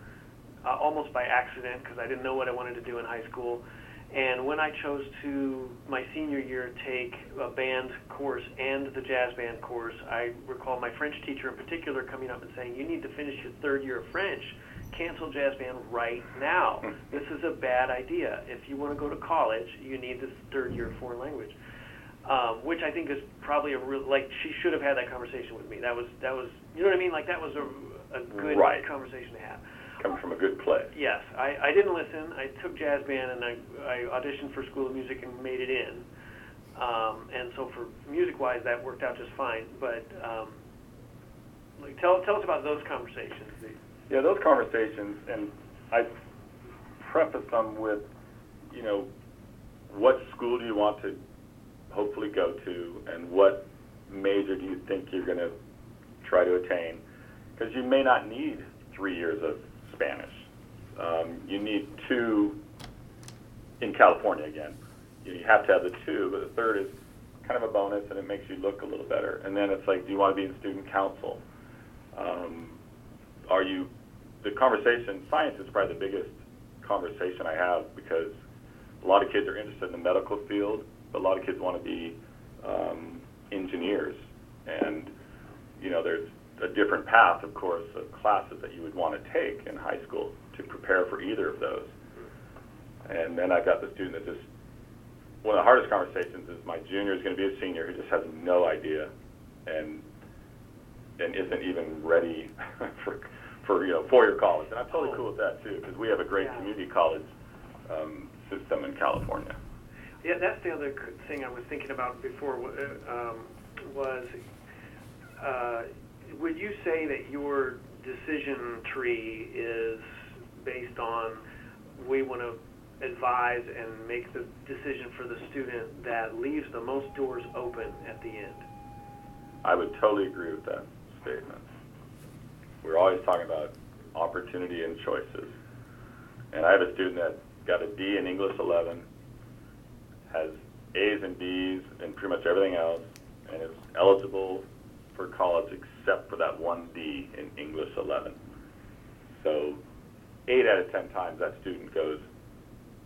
[SPEAKER 4] uh, almost by accident because I didn't know what I wanted to do in high school. And when I chose to my senior year take a band course and the jazz band course, I recall my French teacher in particular coming up and saying, "You need to finish your third year of French. Cancel jazz band right now. [laughs] This is a bad idea. If you want to go to college, you need this third year of foreign language." Um, which I think is probably a real like she should have had that conversation with me. That was that was you know what I mean? Like that was a, a good
[SPEAKER 2] Right.
[SPEAKER 4] conversation to have.
[SPEAKER 2] Coming from a good place.
[SPEAKER 4] Yes, I, I didn't listen. I took jazz band and I, I auditioned for School of Music and made it in. Um, and so for music wise, that worked out just fine. But um, like tell tell us about those conversations.
[SPEAKER 2] Yeah, those conversations, and I preface them with, you know, what school do you want to hopefully go to, and what major do you think you're going to try to attain? Because you may not need three years of Spanish. Um, you need two in California again. You have to have the two, but the third is kind of a bonus, and it makes you look a little better. And then it's like, do you want to be in student council? Um, are you the conversation science is probably the biggest conversation i have because a lot of kids are interested in the medical field a lot of kids want to be um, engineers and you know there's a different path of course of classes that you would want to take in high school to prepare for either of those and then i've got the student that just one of the hardest conversations is my junior is going to be a senior who just has no idea and and isn't even ready [laughs] for for you know four year college. And I'm totally cool with that too because we have a great
[SPEAKER 4] Yeah.
[SPEAKER 2] community college um, system in California.
[SPEAKER 4] Yeah, that's the other thing I was thinking about before uh, um, was uh, would you say that your decision tree is based on we want to advise and make the decision for the student that leaves the most doors open at the end?
[SPEAKER 2] I would totally agree with that statement. We're always talking about opportunity and choices. And I have a student that got a D in English 11, has A's and B's and pretty much everything else, and is eligible for college except for that one D in English 11. So, eight out of ten times that student goes,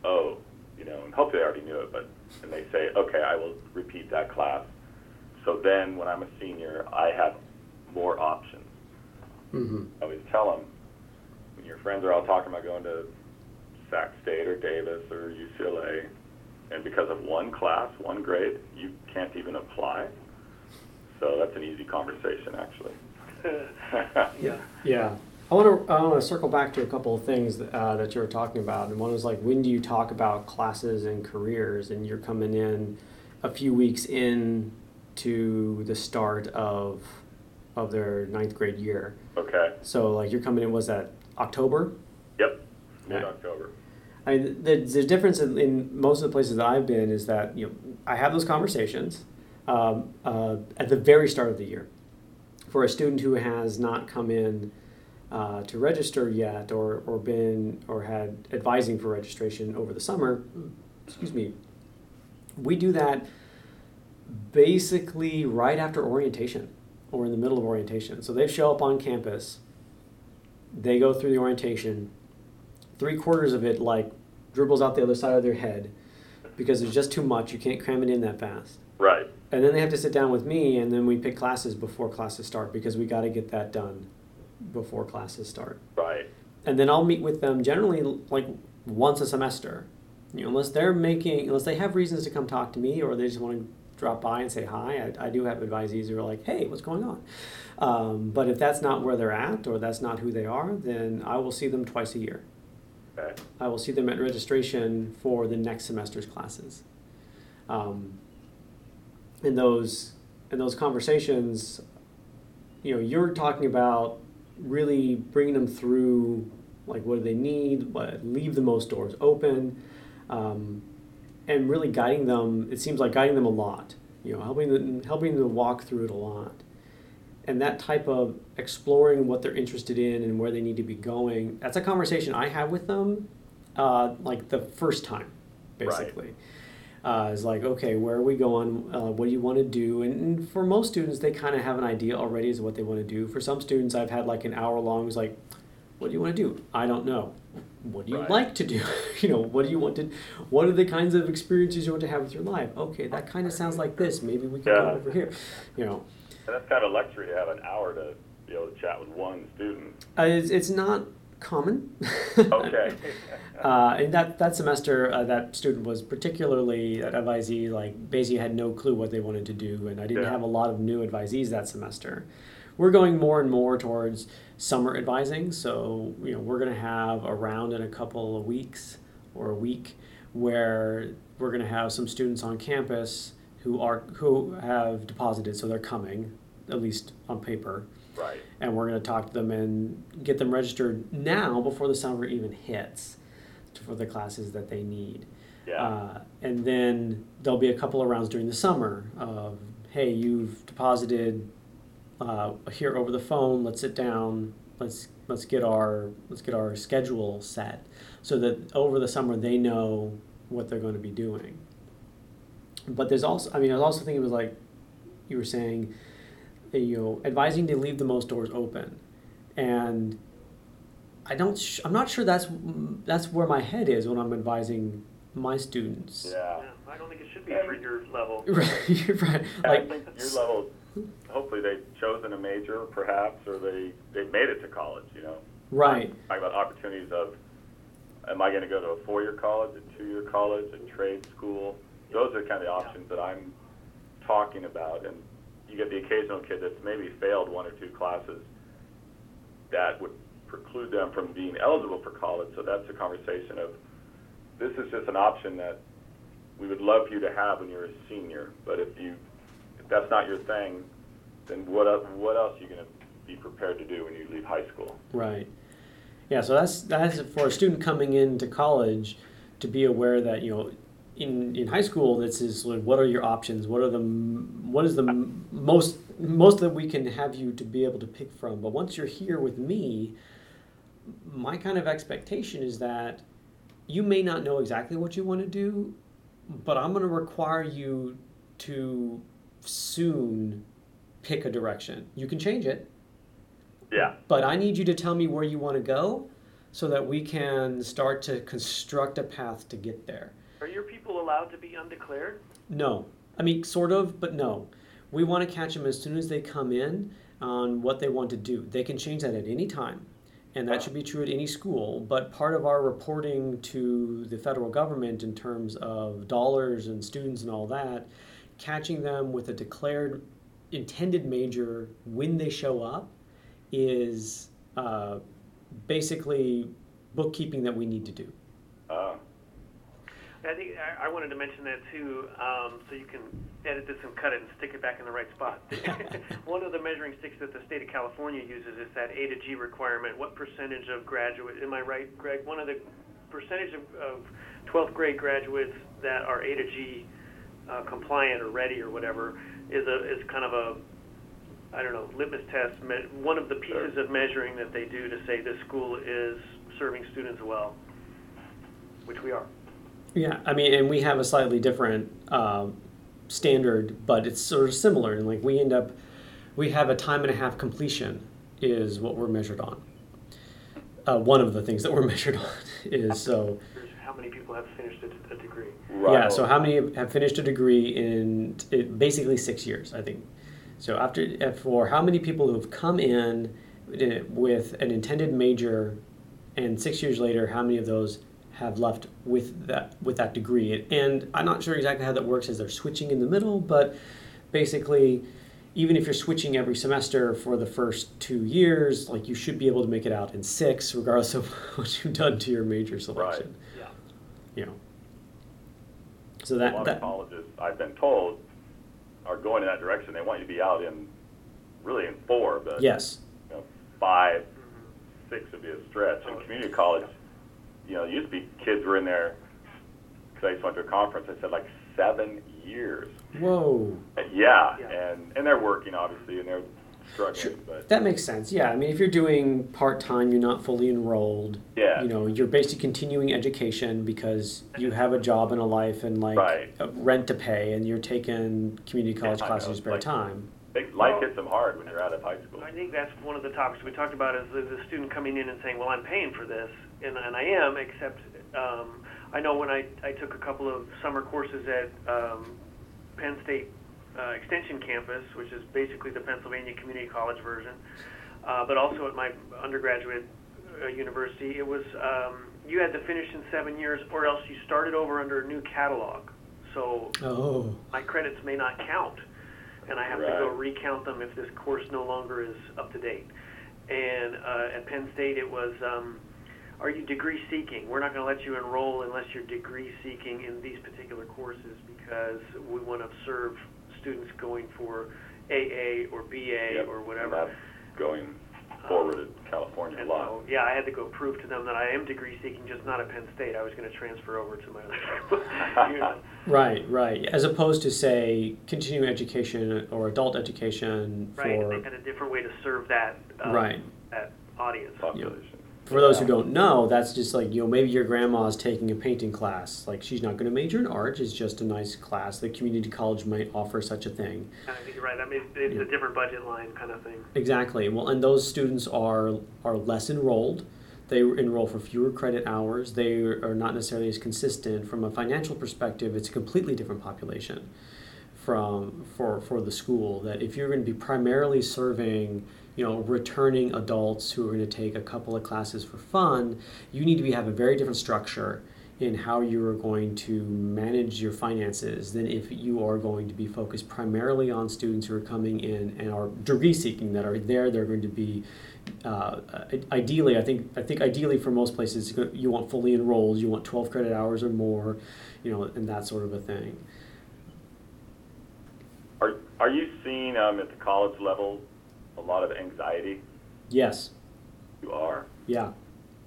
[SPEAKER 2] oh, you know, and hopefully they already knew it, but and they say, okay, I will repeat that class. So then, when I'm a senior, I have more options.
[SPEAKER 1] Mm-hmm.
[SPEAKER 2] I always tell them when your friends are all talking about going to Sac State or Davis or UCLA, and because of one class, one grade, you can't even apply. So that's an easy conversation, actually. [laughs]
[SPEAKER 4] yeah.
[SPEAKER 1] Yeah. I want to I want to circle back to a couple of things that, uh, that you were talking about, and one was like when do you talk about classes and careers, and you're coming in a few weeks in to the start of of their ninth grade year.
[SPEAKER 2] Okay.
[SPEAKER 1] So like you're coming in was that October?
[SPEAKER 2] Yep. Mid October.
[SPEAKER 1] I mean, the, the difference in, in most of the places that I've been is that you know I have those conversations um, uh, at the very start of the year for a student who has not come in uh, to register yet or, or been or had advising for registration over the summer. Excuse me. We do that basically right after orientation or in the middle of orientation. So they show up on campus, they go through the orientation, three quarters of it like dribbles out the other side of their head because it's just too much. You can't cram it in that fast.
[SPEAKER 2] Right.
[SPEAKER 1] And then they have to sit down with me, and then we pick classes before classes start because we got to get that done before classes start.
[SPEAKER 2] Right.
[SPEAKER 1] And then I'll meet with them generally like once a semester. You know, unless they're making, unless they have reasons to come talk to me, or they just want to drop by and say hi. I, I do have advisees who are like, "Hey, what's going on?" Um, but if that's not where they're at, or that's not who they are, then I will see them twice a year.
[SPEAKER 2] Okay.
[SPEAKER 1] I will see them at registration for the next semester's classes. Um, in those in those conversations, you know, you're talking about really bringing them through, like what do they need, what leave the most doors open, um, and really guiding them. It seems like guiding them a lot. You know, helping them helping them walk through it a lot. And that type of exploring what they're interested in and where they need to be going, that's a conversation I have with them, uh, like the first time,
[SPEAKER 2] Right.
[SPEAKER 1] basically. Uh, is like, okay, where are we going? Uh, what do you want to do? And, and for most students, they kind of have an idea already as to what they want to do. For some students, I've had like an hour long, was like, what do you want to do? I don't know. What do you
[SPEAKER 2] Right.
[SPEAKER 1] like to do? [laughs] you know, what do you want to? What are the kinds of experiences you want to have with your life? Okay, that kind of sounds like this. Maybe we can
[SPEAKER 2] Yeah.
[SPEAKER 1] go over here. You know,
[SPEAKER 2] And that's kind of a luxury to have an hour to be able to chat with one student.
[SPEAKER 1] uh, it's, it's not common. [laughs]
[SPEAKER 2] Okay.
[SPEAKER 1] Uh, and that, that semester, uh, that student was particularly at advisee, like basically had no clue what they wanted to do, and I didn't
[SPEAKER 2] Yeah.
[SPEAKER 1] have a lot of new advisees that semester. We're going more and more towards summer advising, so you know we're going to have a round in a couple of weeks or a week where we're going to have some students on campus who are who have deposited, so they're coming at least on paper
[SPEAKER 2] right.
[SPEAKER 1] and we're going to talk to them and get them registered now before the summer even hits for the classes that they need.
[SPEAKER 2] Yeah.
[SPEAKER 1] Uh, and then there'll be a couple of rounds during the summer of, hey, you've deposited uh, here over the phone. Let's sit down. Let's let's get our let's get our schedule set so that over the summer they know what they're going to be doing. But there's also, I mean, I was also thinking it was like you were saying, you know, advising to leave the most doors open, and I don't, sh- I'm not sure that's that's where my head is when I'm advising my students.
[SPEAKER 2] yeah.
[SPEAKER 4] Yeah, I don't think it should be for your level. [laughs]
[SPEAKER 1] Right, you're right.
[SPEAKER 2] I
[SPEAKER 1] Like,
[SPEAKER 2] think at your level, hopefully they've chosen a major, perhaps, or they they've made it to college. You know,
[SPEAKER 1] right,
[SPEAKER 2] talk about opportunities of, am I going to go to a four-year college, a two-year college, a trade school? Those are kind of the options that I'm talking about, and you get the occasional kid that's maybe failed one or two classes that would preclude them from being eligible for college. So that's a conversation of, this is just an option that we would love for you to have when you're a senior, but if you, if that's not your thing, then what, what else are you going to be prepared to do when you leave high school?
[SPEAKER 1] right. Yeah, so that's that's for a student coming into college to be aware that you know. In, in high school, this is like, what are your options? What are the what is the m- most most that we can have you to be able to pick from? But once you're here with me, my kind of expectation is that you may not know exactly what you want to do, but I'm going to require you to soon pick a direction. You can change it,
[SPEAKER 2] Yeah.
[SPEAKER 1] but I need you to tell me where you want to go so that we can start to construct a path to get there.
[SPEAKER 4] Are your people allowed to be undeclared?
[SPEAKER 1] No. I mean, sort of, but no. we want to catch them as soon as they come in on what they want to do. They can change that at any time, and that should be true at any school. But part of our reporting to the federal government in terms of dollars and students and all that, catching them with a declared intended major when they show up is uh, basically bookkeeping that we need to do.
[SPEAKER 2] Uh,
[SPEAKER 4] I think I, I wanted to mention that too, um, so you can edit this and cut it and stick it back in the right spot. [laughs] One of the measuring sticks that the state of California uses is that A to G requirement. What percentage of graduate? Am I right, Greg? One of the percentage of, of 12th grade graduates that are A to G uh, compliant or ready or whatever is a is kind of a I don't know litmus test. Me- one of the pieces
[SPEAKER 2] Sure.
[SPEAKER 4] of measuring that they do to say this school is serving students well, which we are.
[SPEAKER 1] Yeah, I mean, and we have a slightly different um, standard, but it's sort of similar. And like we end up, we have a time and a half completion is what we're measured on. Uh, one of the things that we're [laughs] measured on is so.
[SPEAKER 4] How many people have finished a, a degree.
[SPEAKER 2] right.
[SPEAKER 1] Yeah, so how many have finished a degree in it, basically six years, I think. So after uh, for how many people who have come in uh, with an intended major, and six years later, how many of those have left with that with that degree? And I'm not sure exactly how that works as they're switching in the middle, but basically, even if you're switching every semester for the first two years, like you should be able to make it out in six, regardless of [laughs] what you've done to your major selection. Right.
[SPEAKER 4] Yeah.
[SPEAKER 1] You know. So that
[SPEAKER 2] a
[SPEAKER 1] that
[SPEAKER 2] lot
[SPEAKER 1] that
[SPEAKER 2] of colleges, I've been told, are going in that direction. They want you to be out in, really in four, but
[SPEAKER 1] yes.
[SPEAKER 2] you know, five, mm-hmm. six would be a stretch. In community college, you know, it used to be kids were in there. Because I just went to a conference. I said like seven years.
[SPEAKER 1] Whoa.
[SPEAKER 2] Yeah,
[SPEAKER 4] Yeah.
[SPEAKER 2] and and they're working obviously, and they're struggling,
[SPEAKER 1] Sure.
[SPEAKER 2] but
[SPEAKER 1] That makes sense. Yeah. I mean, if you're doing part time, you're not fully enrolled.
[SPEAKER 2] Yeah.
[SPEAKER 1] You know, you're basically continuing education because you [laughs] have a job and a life and like
[SPEAKER 2] Right.
[SPEAKER 1] uh, rent to pay, and you're taking community college
[SPEAKER 2] I
[SPEAKER 1] classes
[SPEAKER 2] know.
[SPEAKER 1] in spare
[SPEAKER 2] Like-
[SPEAKER 1] time.
[SPEAKER 2] they, life hits them hard when you're out of high school.
[SPEAKER 4] I think that's one of the topics we talked about is the, the student coming in and saying, well, I'm paying for this, and, and I am, except um, I know when I, I took a couple of summer courses at um, Penn State uh, Extension Campus, which is basically the Pennsylvania Community College version, uh, but also at my undergraduate uh, university, it was um, you had to finish in seven years, or else you started over under a new catalog. So
[SPEAKER 1] Oh.
[SPEAKER 4] my credits may not count, and I have to go recount them if this course no longer is up to date. And uh, at Penn State, it was, um, are you degree seeking? We're not going to let you enroll unless you're degree seeking in these particular courses because we want to serve students going for AA or BA
[SPEAKER 2] Yep,
[SPEAKER 4] or
[SPEAKER 2] and
[SPEAKER 4] whatever.
[SPEAKER 2] that's going forward in California a
[SPEAKER 4] And
[SPEAKER 2] lot.
[SPEAKER 4] so, yeah, I had to go prove to them that I am degree seeking, just not at Penn State. I was going to transfer over to my other [laughs] school. unit.
[SPEAKER 1] Right, right. As opposed to say continuing education or adult education
[SPEAKER 4] Right, and
[SPEAKER 1] for
[SPEAKER 4] they had a different way to serve that um,
[SPEAKER 1] Right.
[SPEAKER 4] that audience.
[SPEAKER 2] population.
[SPEAKER 1] For those who don't know, that's just like you know maybe your grandma's taking a painting class. Like she's not going to major in art; it's just a nice class. The community college might offer such a thing.
[SPEAKER 4] I think you're right. I mean, it's
[SPEAKER 1] Yeah.
[SPEAKER 4] a different budget line kind of thing.
[SPEAKER 1] Exactly. Well, and those students are are less enrolled. They enroll for fewer credit hours. They are not necessarily as consistent from a financial perspective. It's a completely different population from for for the school. That if you're going to be primarily serving, you know, returning adults who are going to take a couple of classes for fun, you need to be, have a very different structure in how you are going to manage your finances than if you are going to be focused primarily on students who are coming in and are degree seeking that are there. They're going to be uh, ideally, I think, I think ideally for most places, you want fully enrolled. You want twelve credit hours or more, you know, and that sort of a thing.
[SPEAKER 2] Are are you seeing um, at the college level a lot of anxiety?
[SPEAKER 1] Yes.
[SPEAKER 2] You are.
[SPEAKER 1] Yeah.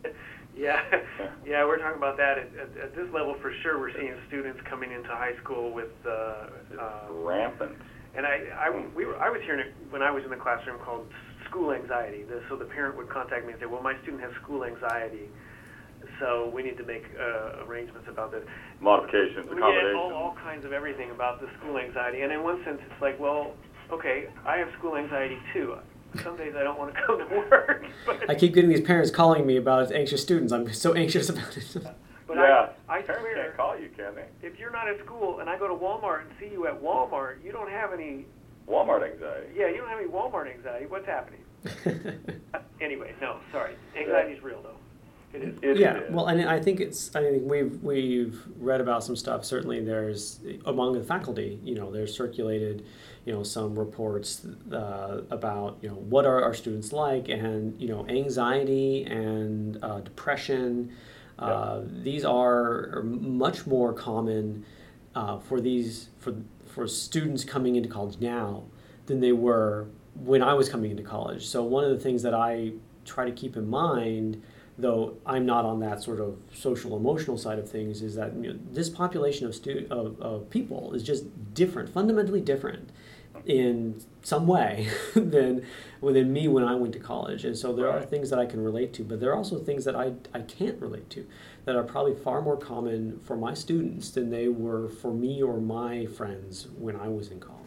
[SPEAKER 1] [laughs]
[SPEAKER 4] Yeah, [laughs] yeah, we're talking about that at, at, at this level for sure. We're seeing students coming into high school with, uh, uh,
[SPEAKER 2] rampant.
[SPEAKER 4] and I, I, we were, I was hearing it when I was in the classroom called school anxiety. The, so the parent would contact me and say, "Well, my student has school anxiety, so we need to make uh, arrangements about this."
[SPEAKER 2] Modifications,
[SPEAKER 4] We get
[SPEAKER 2] accommodations.
[SPEAKER 4] all, all kinds of everything about the school anxiety, and in one sense, it's like, well, okay, I have school anxiety too. Some days I don't want to [laughs] come to work, but,
[SPEAKER 1] I keep getting these parents calling me about anxious students. I'm so anxious about it. [laughs]
[SPEAKER 4] but
[SPEAKER 2] yeah.
[SPEAKER 4] I, I
[SPEAKER 2] Parents
[SPEAKER 4] swear,
[SPEAKER 2] can't call you, can they?
[SPEAKER 4] if you're not at school and I go to Walmart and see you at Walmart, you don't have any
[SPEAKER 2] Walmart anxiety.
[SPEAKER 4] Yeah, you don't have any Walmart anxiety. What's happening? [laughs] Uh, anyway, no, sorry. Anxiety's real though. It is.
[SPEAKER 2] It
[SPEAKER 1] yeah,
[SPEAKER 2] is.
[SPEAKER 1] well, and I think it's. I think we've we've read about some stuff. Certainly, there's among the faculty. You know, there's circulated, you know, some reports uh, about you know what are our students like, and you know, anxiety and uh, depression. Uh, These are much more common uh, for these for for students coming into college now than they were when I was coming into college. So one of the things that I try to keep in mind, though I'm not on that sort of social emotional side of things, is that you know, this population of stu- of, of people is just different, fundamentally different in some way [laughs] than within me when I went to college. And so there are things that I can relate to, but there are also things that I, I can't relate to that are probably far more common for my students than they were for me or my friends when I was in college.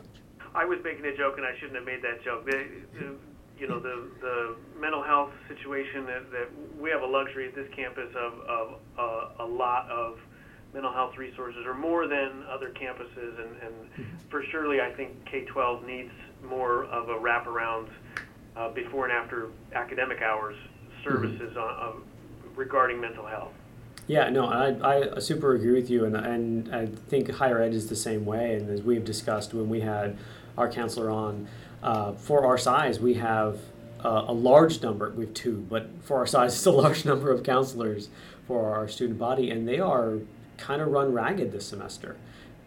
[SPEAKER 4] I was making a joke and I shouldn't have made that joke. The, the, you know, the, the mental health situation that, that we have a luxury at this campus of, of uh, a lot of mental health resources or more than other campuses and, and for surely I think K-12 needs more of a wraparound uh, before and after academic hours services on, on, regarding mental health.
[SPEAKER 1] Yeah, no, I, I super agree with you, and, and I think higher ed is the same way. And as we've discussed when we had our counselor on, uh, for our size, we have uh, a large number, we have two, but for our size, [laughs] it's a large number of counselors for our student body, and they are kind of run ragged this semester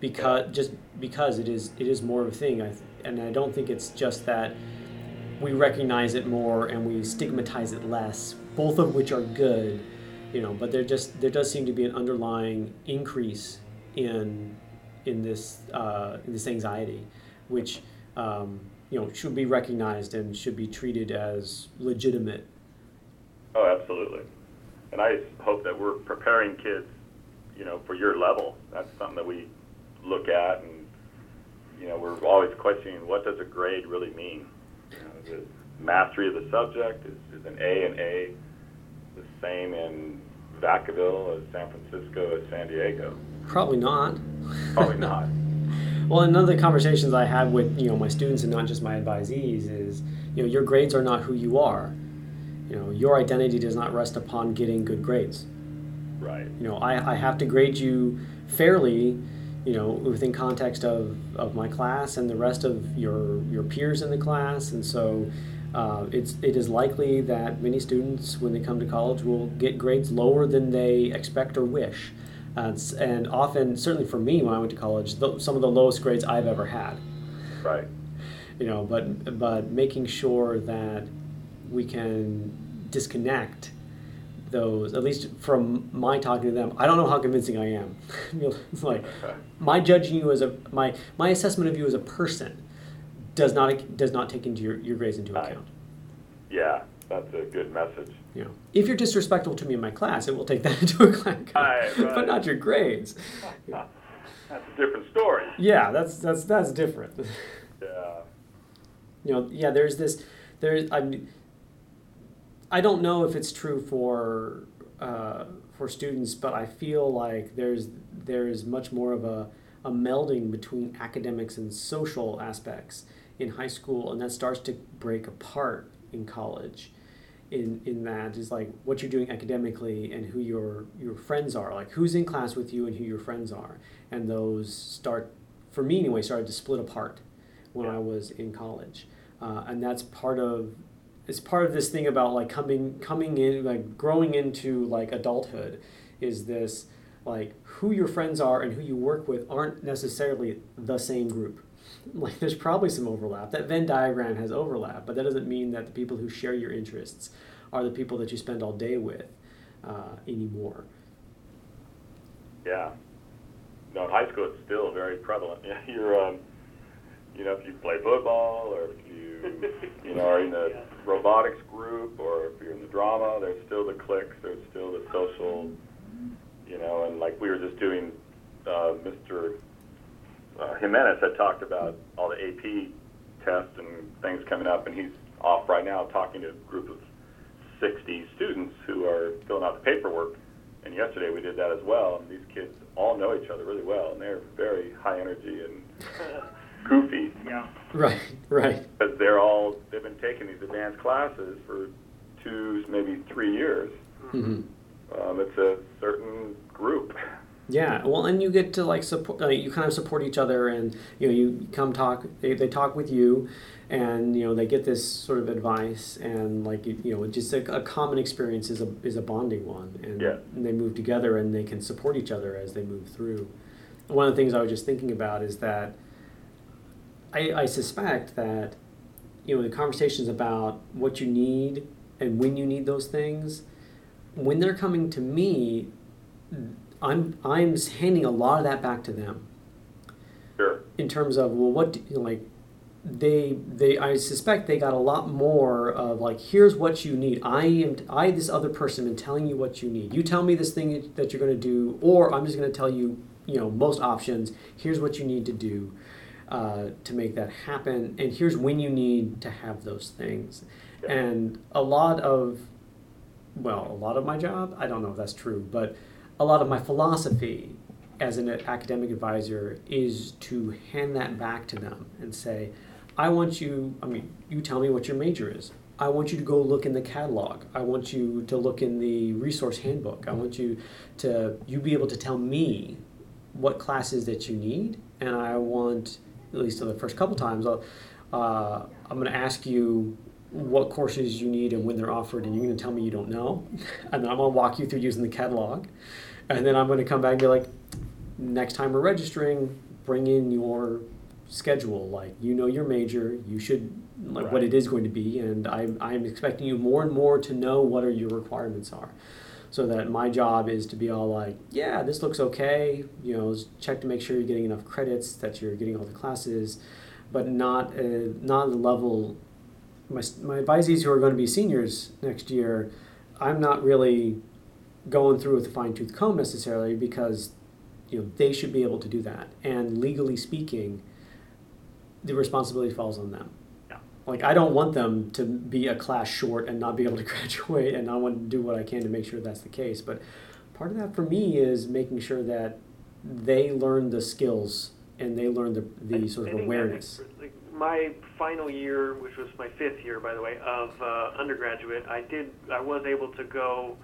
[SPEAKER 1] because just because it is it is more of a thing. I and I don't think it's just that we recognize it more and we stigmatize it less, both of which are good, you know. But there just there does seem to be an underlying increase in in this uh, in this anxiety, which um, you know should be recognized and should be treated as legitimate.
[SPEAKER 2] Oh, absolutely. And I hope that we're preparing kids, you know, for your level. That's something that we look at, and you know, we're always questioning what does a grade really mean. You know, is it mastery of the subject? Is, is an A an A the same in Vacaville as San Francisco as San Diego?
[SPEAKER 1] Probably not.
[SPEAKER 2] Probably not. [laughs]
[SPEAKER 1] Well, another one of the conversations I have with you know my students and not just my advisees is you know your grades are not who you are. You know your identity does not rest upon getting good grades.
[SPEAKER 2] Right.
[SPEAKER 1] You know I, I have to grade you fairly, you know within context of, of my class and the rest of your your peers in the class, and so. Uh, it's it is likely that many students, when they come to college, will get grades lower than they expect or wish, uh, and often, certainly for me, when I went to college, th- some of the lowest grades I've ever had
[SPEAKER 2] Right.
[SPEAKER 1] you know but but making sure that we can disconnect those at least from my talking to them i don't know how convincing i am [laughs] it's like
[SPEAKER 2] Okay.
[SPEAKER 1] my judging you as a my my assessment of you as a person does not does not take into your, your grades into
[SPEAKER 2] Right.
[SPEAKER 1] account
[SPEAKER 2] Yeah, that's a good message.
[SPEAKER 1] know if you're disrespectful to me in my class it will take that [laughs] into account
[SPEAKER 2] Right,
[SPEAKER 1] but not your grades [laughs]
[SPEAKER 2] That's a different story.
[SPEAKER 1] yeah that's that's that's different
[SPEAKER 2] Yeah.
[SPEAKER 1] you know yeah there's this There's i i don't know if it's true for uh, for students but i feel like there's there's much more of a, a melding between academics and social aspects in high school and that starts to break apart in college. In in that is like what you're doing academically and who your your friends are like who's in class with you and who your friends are. And those start for me anyway started to split apart when I was in college. Uh, and that's part of it's part of this thing about like coming coming in like growing into like adulthood is this like who your friends are and who you work with aren't necessarily the same group [laughs] like there's probably some overlap that venn diagram has overlap but that doesn't mean that the people who share your interests are the people that you spend all day with uh, anymore
[SPEAKER 2] Yeah. No, in high school it's still very prevalent. Yeah, [laughs] you're, um, you know, if you play football or if you, you know, are in the [laughs]
[SPEAKER 4] Yeah.
[SPEAKER 2] robotics group or if you're in the drama, there's still the cliques, there's still the social, you know, and like we were just doing, uh, Mr. Uh, Jimenez had talked about all the AP tests and things coming up, and he's off right now talking to a group of 60 students who are filling out the paperwork. And yesterday we did that as well. And these kids all know each other really well, and they're very high energy and [laughs] goofy
[SPEAKER 4] Yeah.
[SPEAKER 1] Right, right.
[SPEAKER 2] because they're all they've been taking these advanced classes for two, maybe three years.
[SPEAKER 1] hmm
[SPEAKER 2] Um, it's a certain group.
[SPEAKER 1] Yeah, well, and you get to like support. Uh, you kind of support each other, and you know, you come talk. They, they talk with you, and you know, they get this sort of advice, and like you you know, just a, a common experience is a is a bonding one, and,
[SPEAKER 2] Yeah.
[SPEAKER 1] and they move together, and they can support each other as they move through. One of the things I was just thinking about is that I, I suspect that you know the conversations about what you need and when you need those things when they're coming to me i'm i'm handing a lot of that back to them.
[SPEAKER 2] Sure.
[SPEAKER 1] in terms of well what do, you know, like they they i suspect they got a lot more of like here's what you need. I am i this other person am telling you what you need. You tell me this thing that you're going to do or i'm just going to tell you you know most options. Here's what you need to do uh, to make that happen. And here's when you need to have those things. And a lot of well a lot of my job i don't know if that's true but a lot of my philosophy as an academic advisor is to hand that back to them and say i want you i mean you tell me what your major is. I want you to go look in the catalog. I want you to look in the resource handbook. I want you to you be able to tell me what classes that you need and i want at least the first couple times uh, i'm going to ask you what courses you need and when they're offered and you're going to tell me you don't know. [laughs] And then i'm going to walk you through using the catalog. And then i'm going to come back and be like next time we're registering bring in your schedule. Like you know your major. You should like what it is going to be. And I'm, I'm expecting you more and more to know what are your requirements are so that my job is to be all like yeah this looks okay you know check to make sure you're getting enough credits that you're getting all the classes but not uh, not the level my, my advisees who are going to be seniors next year i'm not really going through with a fine-tooth comb necessarily because you know they should be able to do that and legally speaking the responsibility falls on them. Like i don't want them to be a class short and not be able to [laughs] graduate and i want to do what i can to make sure that's the case but part of that for me is making sure that they learn the skills and they learn the, the
[SPEAKER 4] I-
[SPEAKER 1] sort of awareness
[SPEAKER 4] like, my final year, which was my fifth year, by the way, of uh, undergraduate, I did. I was able to go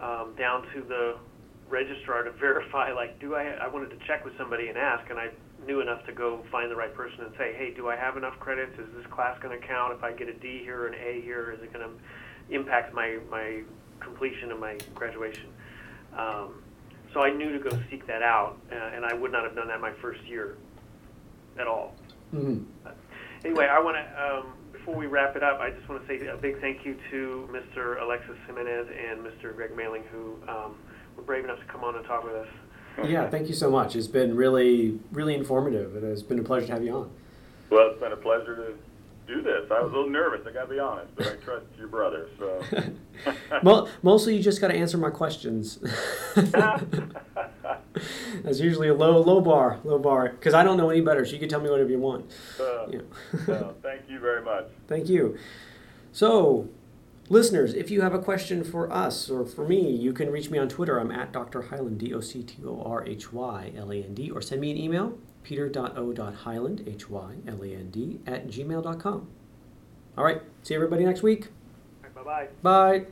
[SPEAKER 4] um, down to the registrar to [laughs] verify. Like, do I? I wanted to check with somebody and ask, and I knew enough to go find the right person and say, hey, do I have enough credits? Is this class going to count? If I get a D here or an A here, is it going to impact my my completion of my graduation? Um, so I knew to go seek that out, uh, and I would not have done that my first year at all.
[SPEAKER 1] Mhm.
[SPEAKER 4] Anyway, I want to, um, before we wrap it up, I just want to say a big thank you to Mr. Alexis Jimenez and Mr. Greg Mailing, who um, were brave enough to come on and talk with us.
[SPEAKER 1] Yeah thank you so much it's been really really informative and it's been a pleasure to have you on
[SPEAKER 2] Well, it's been a pleasure to do this. I was a little nervous, I gotta be honest, but I [laughs] trust your brother, so. [laughs] [laughs]
[SPEAKER 1] Well, mostly you just got to answer my questions. That's usually a low, low bar, low bar, because I don't know any better. So you can tell me whatever you want.
[SPEAKER 2] Uh, so, thank you very much.
[SPEAKER 1] Thank you. So, listeners, if you have a question for us or for me, you can reach me on Twitter. I'm at Dr. Hyland, D O C T O R H Y L A N D, or send me an email, peter.o.hyland, H Y L A N D, at gmail.com. All right, see everybody next week.
[SPEAKER 4] Bye bye. [laughs]
[SPEAKER 1] Bye.